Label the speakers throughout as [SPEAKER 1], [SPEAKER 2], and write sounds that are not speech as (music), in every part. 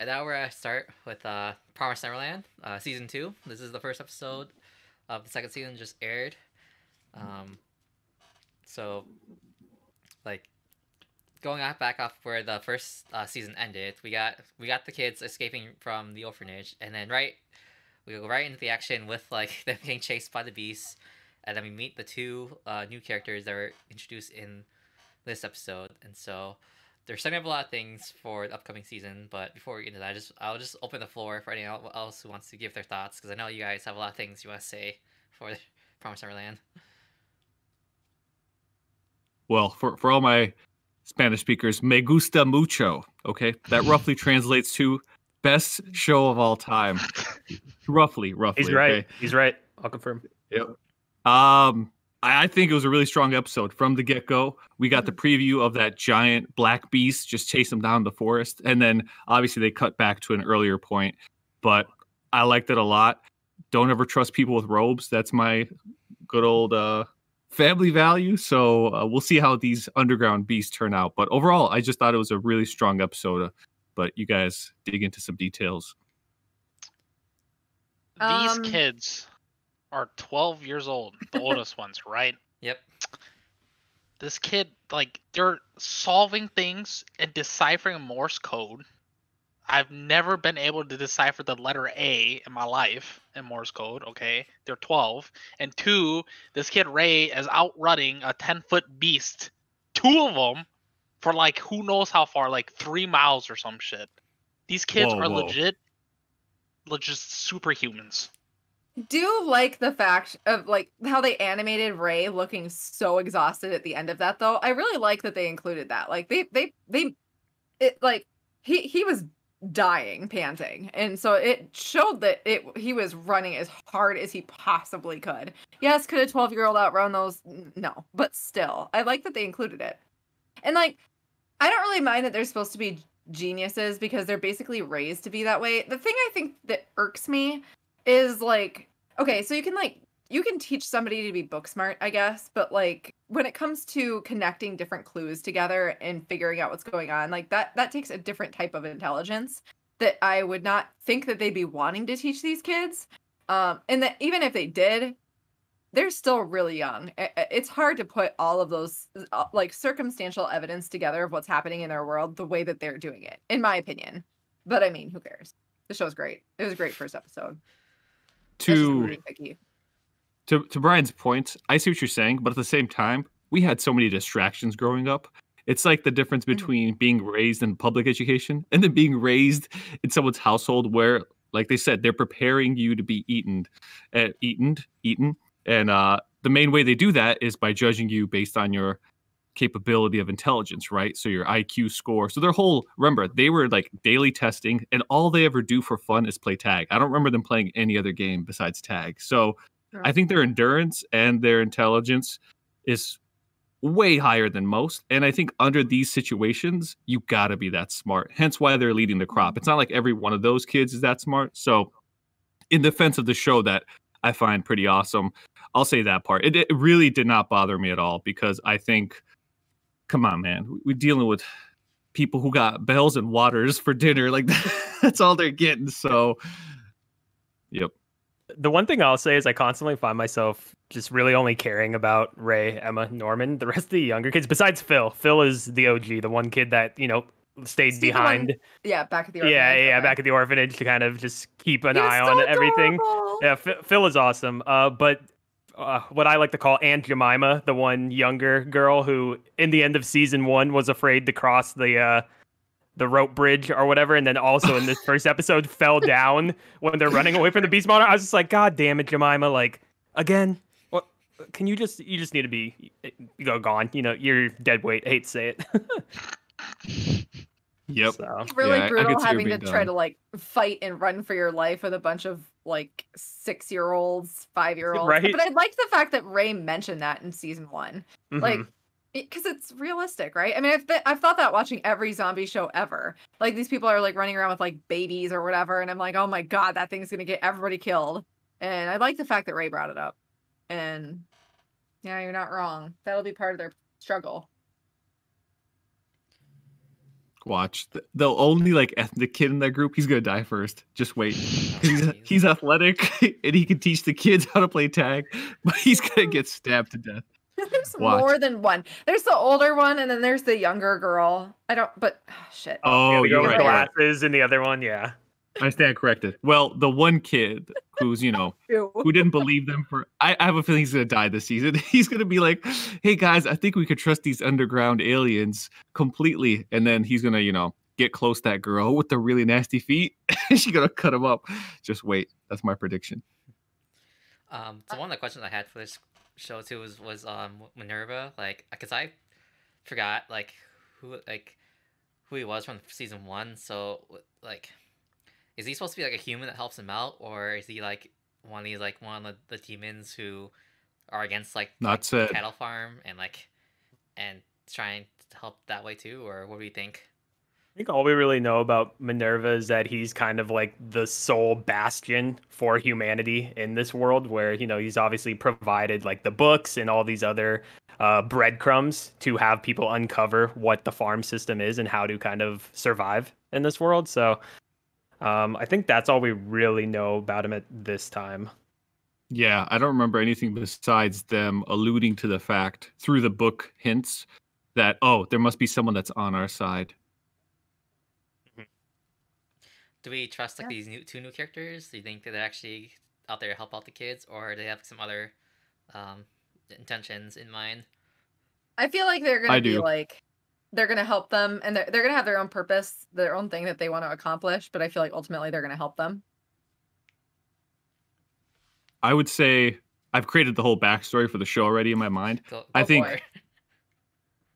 [SPEAKER 1] and now we're gonna start with uh, Promised Neverland, uh, season two. This is the first episode of the second season just aired. Um, so, like, going off back off where the first uh, season ended, we got we got the kids escaping from the orphanage, and then right we go right into the action with like (laughs) them being chased by the beasts, and then we meet the two uh, new characters that were introduced in this episode, and so they're setting up a lot of things for the upcoming season. But before we get into that, I just I'll just open the floor for anyone else who wants to give their thoughts because I know you guys have a lot of things you want to say for (laughs) Promised Neverland.
[SPEAKER 2] Well, for for all my Spanish speakers, me gusta mucho. Okay, that roughly (laughs) translates to best show of all time. (laughs) roughly, roughly.
[SPEAKER 3] He's right.
[SPEAKER 2] okay?
[SPEAKER 3] He's right. I'll confirm.
[SPEAKER 2] Yep. Um, I, I think it was a really strong episode from the get go. We got the preview of that giant black beast just chase him down the forest, and then obviously they cut back to an earlier point. But I liked it a lot. Don't ever trust people with robes. That's my good old uh, family value. So uh, we'll see how these underground beasts turn out. But overall, I just thought it was a really strong episode. Uh, but you guys dig into some details.
[SPEAKER 4] These
[SPEAKER 5] Um,
[SPEAKER 4] kids are 12 years old, the (laughs) oldest ones, right?
[SPEAKER 1] Yep.
[SPEAKER 4] This kid, like, they're solving things and deciphering Morse code. I've never been able to decipher the letter A in my life in Morse code, okay? They're 12. And two, this kid Ray is outrunning a 10 foot beast, two of them, for like who knows how far, like three miles or some shit. These kids
[SPEAKER 2] Whoa,
[SPEAKER 4] are
[SPEAKER 2] whoa.
[SPEAKER 4] legit, legit superhumans.
[SPEAKER 5] Do like the fact of like how they animated Ray looking so exhausted at the end of that though. I really like that they included that. Like they they they it like he he was dying panting and so it showed that it he was running as hard as he possibly could. Yes could a 12 year old outrun those? No. But still i like that they included it. And like i don't really mind that they're supposed to be geniuses because they're basically raised to be that way. The thing i think that irks me is like okay so you can like you can teach somebody to be book smart i guess but like when it comes to connecting different clues together and figuring out what's going on like that that takes a different type of intelligence that i would not think that they'd be wanting to teach these kids. Um and that even if they did they're still really young. It's hard to put all of those uh, like circumstantial evidence together of what's happening in their world the way that they're doing it in my opinion. But i mean who cares? The show's great. It was a great first episode
[SPEAKER 2] To to to Brian's point, I see what you're saying, but at the same time, we had so many distractions growing up. It's like the difference
[SPEAKER 5] Mhm.
[SPEAKER 2] between being raised in public education and then being raised in someone's household where, like they said, they're preparing you to be eaten, uh, eaten, eaten, and uh, the main way they do that is by judging you based on your capability of intelligence, right? So your IQ score. So their whole remember they were like daily testing, and all they ever do for fun is play tag. I don't remember them playing any other game besides tag. So I think their endurance and their intelligence is way higher than most. And I think under these situations, you got to be that smart. Hence why they're leading the crop. It's not like every one of those kids is that smart. So, in defense of the show, that I find pretty awesome, I'll say that part. It, it really did not bother me at all because I think, come on, man, we- we're dealing with people who got bells and waters for dinner. Like, (laughs) that's all they're getting. So, yep.
[SPEAKER 3] The one thing I'll say is I constantly find myself just really only caring about Ray, Emma, Norman. The rest of the younger kids, besides Phil, Phil is the OG, the one kid that you know stayed
[SPEAKER 5] Steve, the one-
[SPEAKER 3] behind.
[SPEAKER 5] yeah back at the
[SPEAKER 3] Yeah,
[SPEAKER 5] orphanage,
[SPEAKER 3] yeah,
[SPEAKER 5] okay.
[SPEAKER 3] back at the orphanage to kind of just keep an
[SPEAKER 5] He
[SPEAKER 3] eye
[SPEAKER 5] so
[SPEAKER 3] on everything. Yeah, Phil, Phil is awesome. Uh, but uh, what I like to call Aunt Jemima, the one younger girl who, in the end of season one, was afraid to cross the uh, the rope bridge or whatever, and then also in this (laughs) first episode fell down when they're running away from the beast monitor. I was just like, God damn it, Jemima! Like again. What? Can you just you just need to be you go gone? You know you're dead weight. I hate to say it. (laughs)
[SPEAKER 2] Yep.
[SPEAKER 3] So,
[SPEAKER 5] really
[SPEAKER 2] Yeah, I- I
[SPEAKER 5] brutal having to
[SPEAKER 2] being
[SPEAKER 5] try to like fight and run for your life with a bunch of like six year olds, five year olds. (laughs)
[SPEAKER 3] Right.
[SPEAKER 5] But I like the fact that Ray mentioned that in season one, like
[SPEAKER 3] mhm.
[SPEAKER 5] because it's realistic, right? I mean, I've been, I've thought that watching every zombie show ever. Like these people are like running around with like babies or whatever, and I'm like, oh my god, that thing's gonna get everybody killed. And I like the fact that Ray brought it up. And yeah, you're not wrong. That'll be part of their struggle.
[SPEAKER 2] Watch the, the only like ethnic kid in that group. He's gonna die first. Just wait. (laughs) He's, he's athletic (laughs) and he can teach the kids how to play tag, (laughs) but he's gonna get stabbed to death.
[SPEAKER 5] There's
[SPEAKER 2] Watch.
[SPEAKER 5] more than one. There's the older one, and then there's the younger girl. I don't, but ah, shit.
[SPEAKER 2] Oh,
[SPEAKER 3] yeah, the
[SPEAKER 2] you're right. you're right.
[SPEAKER 3] glasses and the other one, yeah.
[SPEAKER 2] I stand corrected. Well, the one kid who's you know (laughs) who didn't believe them for I, I have a feeling he's gonna die this season. (laughs) He's gonna be like, hey guys, I think we could trust these underground aliens completely. And then he's gonna, you know, get close to that girl with the really nasty feet. and (laughs) she's gonna cut him up. Just wait. That's my prediction.
[SPEAKER 1] Um, so one of the questions I had for this show too was was um Minerva, like, cause I forgot like who like who he was from season one. So like, is he supposed to be like a human that helps him out, or is he like one of these like one of the, the demons who are against like
[SPEAKER 2] Not
[SPEAKER 1] like, the cattle farm and like and trying to help that way too, or what do you think?
[SPEAKER 3] I think all we really know about Minerva is that he's kind of like the sole bastion for humanity in this world, where you know he's obviously provided like the books and all these other uh, breadcrumbs to have people uncover what the farm system is and how to kind of survive in this world. So um, I think that's all we really know about him at this time.
[SPEAKER 2] Yeah, I don't remember anything besides them alluding to the fact through the book hints that oh, there must be someone that's on our side.
[SPEAKER 1] Do we trust like
[SPEAKER 5] Yeah.
[SPEAKER 1] these new two new characters? Do you think that they're actually out there to help out the kids, or do they have some other um, intentions in mind?
[SPEAKER 5] I feel like they're gonna
[SPEAKER 2] I
[SPEAKER 5] be
[SPEAKER 2] do.
[SPEAKER 5] like they're gonna help them and they're, they're gonna have their own purpose, their own thing that they want to accomplish, but I feel like ultimately they're gonna help them.
[SPEAKER 2] I would say I've created the whole backstory for the show already in my mind.
[SPEAKER 1] Go,
[SPEAKER 2] I think- (laughs)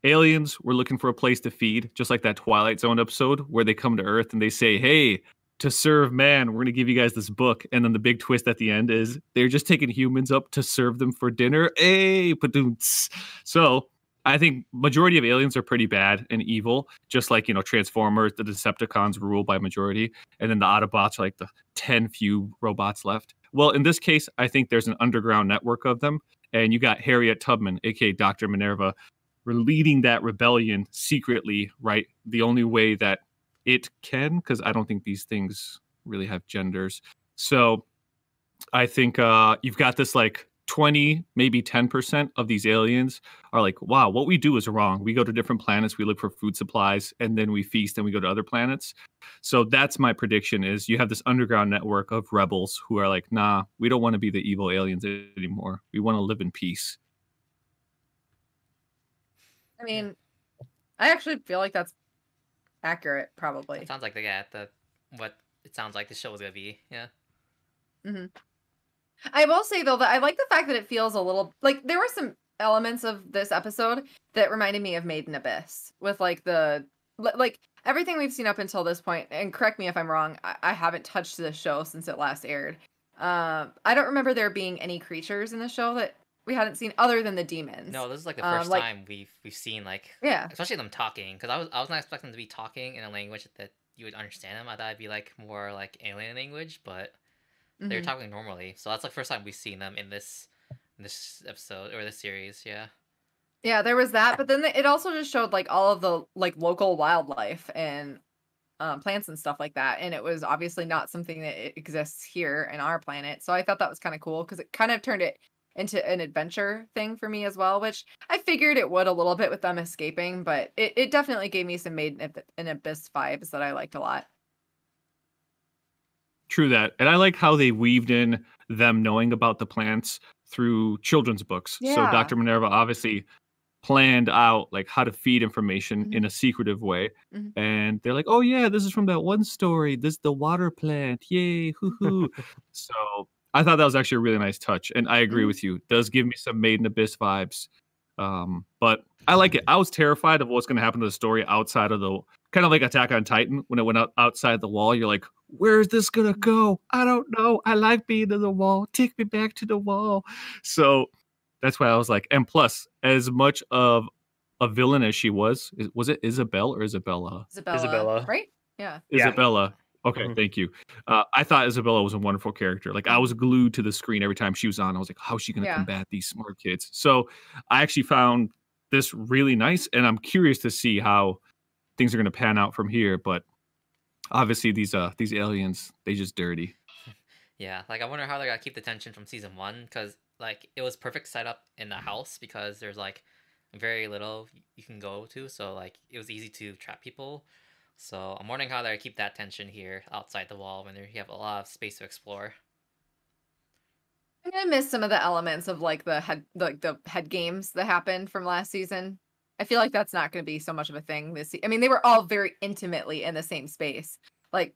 [SPEAKER 2] aliens were looking for a place to feed, just like that Twilight Zone episode where they come to Earth and they say, Hey, to serve man, we're going to give you guys this book. And then the big twist at the end is they're just taking humans up to serve them for dinner. Hey, padoons. So I think majority of aliens are pretty bad and evil, just like, you know, Transformers, the Decepticons rule by majority. And then the Autobots are like the 10 few robots left. Well, in this case, I think there's an underground network of them. And you got Harriet Tubman, aka Dr. Minerva, leading that rebellion secretly, right? The only way that it can, because I don't think these things really have genders. So I think uh, you've got this like 20, maybe 10% of these aliens are like, wow, what we do is wrong. We go to different planets, we look for food supplies, and then we feast and we go to other planets. So that's my prediction is you have this underground network of rebels who are like, nah, we don't want to be the evil aliens anymore. We want to live in peace.
[SPEAKER 5] I mean, I actually feel like that's accurate, probably.
[SPEAKER 1] It sounds like they got the what it sounds like the show is gonna be. Yeah. Mm-hmm.
[SPEAKER 5] I will say though that I like the fact that it feels a little like there were some elements of this episode that reminded me of Made in Abyss with like the like everything we've seen up until this point. And correct me if I'm wrong. I, I haven't touched this show since it last aired. Um, I don't remember there being any creatures in the show that we hadn't seen other than the demons.
[SPEAKER 1] No, this is like the
[SPEAKER 5] Um,
[SPEAKER 1] first
[SPEAKER 5] like-
[SPEAKER 1] time we've we've seen like
[SPEAKER 5] Yeah.
[SPEAKER 1] especially them talking because I was I was not expecting them to be talking in a language that you would understand them. I thought it'd be like more like alien language, but they're
[SPEAKER 5] mhm.
[SPEAKER 1] talking normally. So that's the first time we've seen them in this in this episode or this series. Yeah.
[SPEAKER 5] Yeah, there was that, but then the- it also just showed like all of the like local wildlife and um, plants and stuff like that, and it was obviously not something that exists here in our planet. So I thought that was kind of cool because it kind of turned it into an adventure thing for me as well, which I figured it would a little bit with them escaping, but it, it definitely gave me some made in abyss vibes that I liked a lot.
[SPEAKER 2] True that. And I like how they weaved in them knowing about the plants through children's books. So Dr. Minerva obviously planned out like how to feed information
[SPEAKER 5] Mhm.
[SPEAKER 2] in a secretive way.
[SPEAKER 5] Mhm.
[SPEAKER 2] And they're like, "Oh yeah, this is from that one story. This is the water plant. Yay, hoo hoo." (laughs) so I thought that was actually a really nice touch. And I agree
[SPEAKER 5] Mhm.
[SPEAKER 2] with you. It does give me some Made in Abyss vibes. Um, but I like it. I was terrified of what's going to happen to the story outside of the kind of like Attack on Titan when it went out outside the wall. You're like, where's this gonna go? I don't know. I like being in the wall. Take me back to the wall. So that's why I was like, and plus, as much of a villain as she was, was it Isabel or Isabella?
[SPEAKER 5] Isabella,
[SPEAKER 3] Isabella.
[SPEAKER 5] right? Yeah.
[SPEAKER 3] Yeah.
[SPEAKER 2] Isabella. Okay,
[SPEAKER 3] Mhm.
[SPEAKER 2] thank you. Uh, I thought Isabella was a wonderful character. Like I was glued to the screen every time she was on. I was like, how's she gonna
[SPEAKER 5] Yeah.
[SPEAKER 2] combat these smart kids? So I actually found this really nice, and I'm curious to see how things are going to pan out from here. But obviously, these uh these aliens, they just dirty.
[SPEAKER 1] Yeah, like I wonder how they're gonna keep the tension from season one because like it was perfect setup in the house because there's like very little you can go to, so like it was easy to trap people. So I'm wondering how they're gonna keep that tension here outside the wall when there you have a lot of space to explore.
[SPEAKER 5] I'm gonna miss some of the elements of like the head like the head games that happened from last season. I feel like that's not gonna be so much of a thing this. I mean, they were all very intimately in the same space, like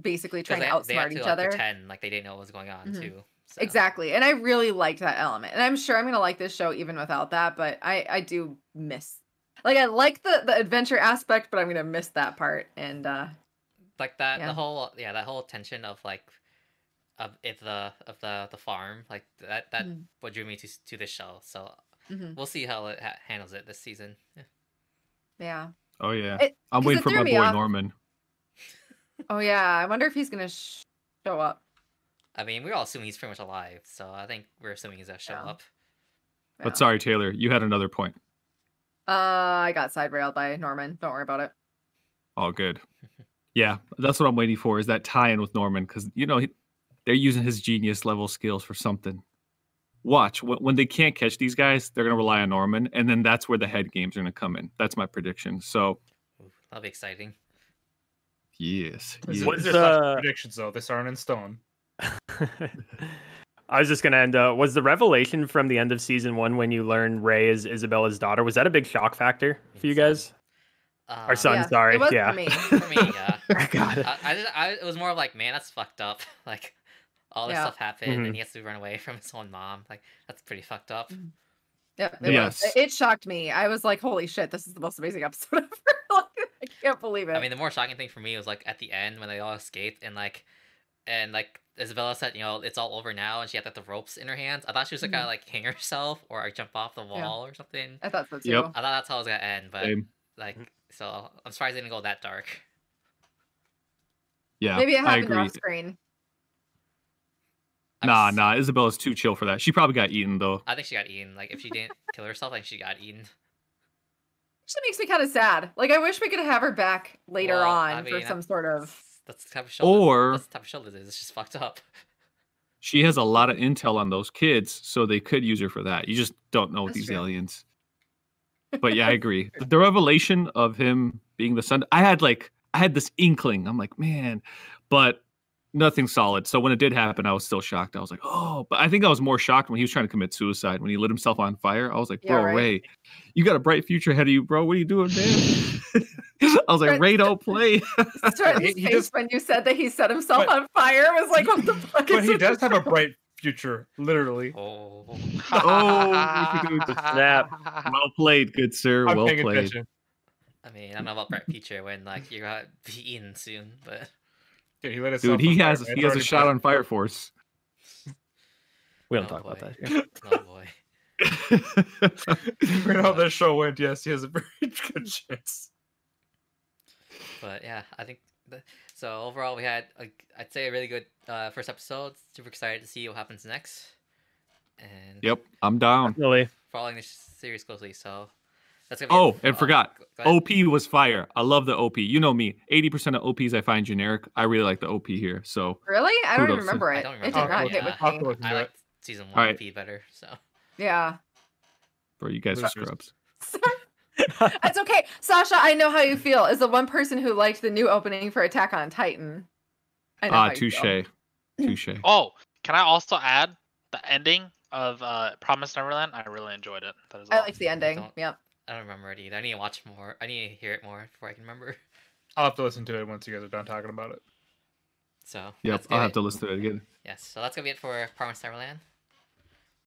[SPEAKER 5] basically trying to
[SPEAKER 1] they, they had
[SPEAKER 5] outsmart
[SPEAKER 1] to,
[SPEAKER 5] each
[SPEAKER 1] like,
[SPEAKER 5] other.
[SPEAKER 1] pretend like they didn't know what was going on
[SPEAKER 5] Mhm.
[SPEAKER 1] too. So.
[SPEAKER 5] Exactly, and I really liked that element, and I'm sure I'm gonna like this show even without that. But I I do miss, like I like the the adventure aspect, but I'm gonna miss that part. And uh
[SPEAKER 1] like that
[SPEAKER 5] Yeah.
[SPEAKER 1] the whole yeah that whole tension of like of if the of the the farm like that that
[SPEAKER 5] Mhm.
[SPEAKER 1] what drew me to to this show. So
[SPEAKER 5] mhm,
[SPEAKER 1] we'll see how it ha- handles it this season. Yeah.
[SPEAKER 5] yeah.
[SPEAKER 2] Oh yeah,
[SPEAKER 5] It-
[SPEAKER 2] I'm waiting for my boy
[SPEAKER 5] off.
[SPEAKER 2] Norman.
[SPEAKER 5] Oh yeah, I wonder if he's gonna sh- show up.
[SPEAKER 1] I mean, we're all assuming he's pretty much alive, so I think we're assuming he's gonna show
[SPEAKER 5] Yeah.
[SPEAKER 1] up.
[SPEAKER 5] Yeah.
[SPEAKER 2] But sorry, Taylor, you had another point.
[SPEAKER 5] Uh, I got side railed by Norman. Don't worry about it.
[SPEAKER 2] All good. (laughs) Yeah, that's what I'm waiting for is that tie-in with Norman because you know he, they're using his genius level skills for something. Watch when, when they can't catch these guys, they're gonna rely on Norman, and then that's where the head games are gonna come in. That's my prediction. So
[SPEAKER 1] that'll be exciting.
[SPEAKER 2] yes, yes.
[SPEAKER 3] What's
[SPEAKER 6] these are such
[SPEAKER 3] the-
[SPEAKER 6] predictions though. This aren't in stone. (laughs)
[SPEAKER 3] I was just gonna end. Uh, was the revelation from the end of season one when you learn Ray is Isabella's daughter? Was that a big shock factor for you guys?
[SPEAKER 1] Uh,
[SPEAKER 3] Our son,
[SPEAKER 5] Yeah,
[SPEAKER 3] sorry.
[SPEAKER 5] it was
[SPEAKER 3] yeah.
[SPEAKER 5] for me. (laughs)
[SPEAKER 1] For me, yeah. (laughs)
[SPEAKER 3] Got it.
[SPEAKER 1] I, I, just, I it was more of like, man, that's fucked up. Like, all this
[SPEAKER 5] Yeah.
[SPEAKER 1] stuff happened,
[SPEAKER 3] Mhm.
[SPEAKER 1] and he has to run away from his own mom. Like, that's pretty fucked up.
[SPEAKER 5] yeah It.
[SPEAKER 2] Yes.
[SPEAKER 5] It- it shocked me. I was like, holy shit, this is the most amazing episode (laughs) ever. like, I can't believe it.
[SPEAKER 1] I mean, the more shocking thing for me was like at the end when they all escaped and like, and like Isabella said, you know, it's all over now, and she had like the ropes in her hands. I thought she was like
[SPEAKER 5] Mhm.
[SPEAKER 1] gonna like hang herself or like, jump off the wall or something.
[SPEAKER 5] I thought so too.
[SPEAKER 2] Yep.
[SPEAKER 1] I thought that's how it was gonna end, but
[SPEAKER 2] Same.
[SPEAKER 1] like, so I'm surprised they didn't go that dark.
[SPEAKER 2] Yeah,
[SPEAKER 5] Maybe it
[SPEAKER 2] I
[SPEAKER 5] happened
[SPEAKER 2] agree.
[SPEAKER 5] off screen.
[SPEAKER 1] I'm
[SPEAKER 2] Nah,
[SPEAKER 1] s-
[SPEAKER 2] nah, Isabella's too chill for that. She probably got eaten though.
[SPEAKER 1] I think she got eaten. Like, if she didn't (laughs) kill herself, like she got eaten.
[SPEAKER 5] Actually makes me kind of sad. Like I wish we could have her back later
[SPEAKER 1] Well,
[SPEAKER 5] on
[SPEAKER 1] I
[SPEAKER 5] for some sort of.
[SPEAKER 1] That's- That's the type of show.
[SPEAKER 2] Or-
[SPEAKER 1] that's the type of show this. It's just fucked up.
[SPEAKER 2] She has a lot of intel on those kids, so they could use her for that. You just don't know with these
[SPEAKER 5] true.
[SPEAKER 2] aliens. (laughs) But yeah, I agree. The revelation of him being the son, I had like I had this inkling. I'm like, man, but nothing solid. So when it did happen, I was still shocked. I was like, oh, but I think I was more shocked when he was trying to commit suicide when he lit himself on fire. I was like,
[SPEAKER 5] Yeah,
[SPEAKER 2] bro,
[SPEAKER 5] right.
[SPEAKER 2] Ray, you got a bright future ahead of you, bro. What are you doing, man? (laughs) I was like,
[SPEAKER 5] Right.
[SPEAKER 2] Ray, don't (laughs) play.
[SPEAKER 6] He-
[SPEAKER 5] his
[SPEAKER 6] he
[SPEAKER 5] face
[SPEAKER 6] just-
[SPEAKER 5] when you said that he set himself
[SPEAKER 6] But-
[SPEAKER 5] on fire. I was like, what the fuck
[SPEAKER 6] But
[SPEAKER 5] is
[SPEAKER 6] he does have a bright future, literally.
[SPEAKER 1] Oh.
[SPEAKER 2] Oh, we
[SPEAKER 3] Snap. (laughs)
[SPEAKER 2] well played, good sir.
[SPEAKER 6] I'm
[SPEAKER 2] well played.
[SPEAKER 6] attention.
[SPEAKER 1] I mean, I don't know about Brett Future when like you're gonna be eaten soon, but
[SPEAKER 6] Dude, he let his
[SPEAKER 2] Dude, he has he has a shot on Fire Force.
[SPEAKER 3] We don't
[SPEAKER 1] Oh,
[SPEAKER 3] talk about that. Here. (laughs)
[SPEAKER 1] oh boy.
[SPEAKER 6] Given how this show went, yes, he has a very (laughs) good chance.
[SPEAKER 1] But yeah, I think the, so. Overall, we had like I'd say a really good uh, first episode. Super excited to see what happens next, and
[SPEAKER 2] yep, I'm down.
[SPEAKER 3] Really.
[SPEAKER 1] following this series closely. So that's gonna be
[SPEAKER 2] Oh,
[SPEAKER 1] it.
[SPEAKER 2] and
[SPEAKER 1] Uh,
[SPEAKER 2] forgot.
[SPEAKER 1] go- go ahead.
[SPEAKER 2] OP was fire. I love the OP. You know me. 80% of OPs I find generic. I really like the OP here. So
[SPEAKER 5] Really? I don't even
[SPEAKER 2] Kudos.
[SPEAKER 5] remember
[SPEAKER 1] I
[SPEAKER 5] it.
[SPEAKER 1] don't
[SPEAKER 5] It
[SPEAKER 1] remember.
[SPEAKER 5] did not
[SPEAKER 6] it,
[SPEAKER 5] hit
[SPEAKER 6] yeah.
[SPEAKER 5] with
[SPEAKER 6] I'll
[SPEAKER 5] me.
[SPEAKER 6] have to look
[SPEAKER 1] I
[SPEAKER 6] into
[SPEAKER 1] like season one
[SPEAKER 2] Alright.
[SPEAKER 1] OP better. So
[SPEAKER 5] Yeah.
[SPEAKER 2] bro, you guys are scrubs. (laughs)
[SPEAKER 5] It's okay. Sasha, I know how you feel. As the one person who liked the new opening for Attack on Titan. I know
[SPEAKER 2] Ah,
[SPEAKER 5] how you feel.
[SPEAKER 2] touche. Touche. (clears throat)
[SPEAKER 4] Oh, can I also add the ending of uh, Promise Neverland? I really enjoyed it. That is
[SPEAKER 5] I
[SPEAKER 4] all.
[SPEAKER 5] liked the ending.
[SPEAKER 1] don't-
[SPEAKER 5] Yep.
[SPEAKER 1] I don't remember it either. I need to watch more. I need to hear it more before I can remember. (laughs)
[SPEAKER 6] I'll have to listen to it once you guys are done talking about it.
[SPEAKER 1] So
[SPEAKER 2] Yep, I'll
[SPEAKER 1] gonna
[SPEAKER 2] have
[SPEAKER 1] be-
[SPEAKER 2] to listen to it again.
[SPEAKER 1] Yes, so that's gonna be it for Promise Neverland.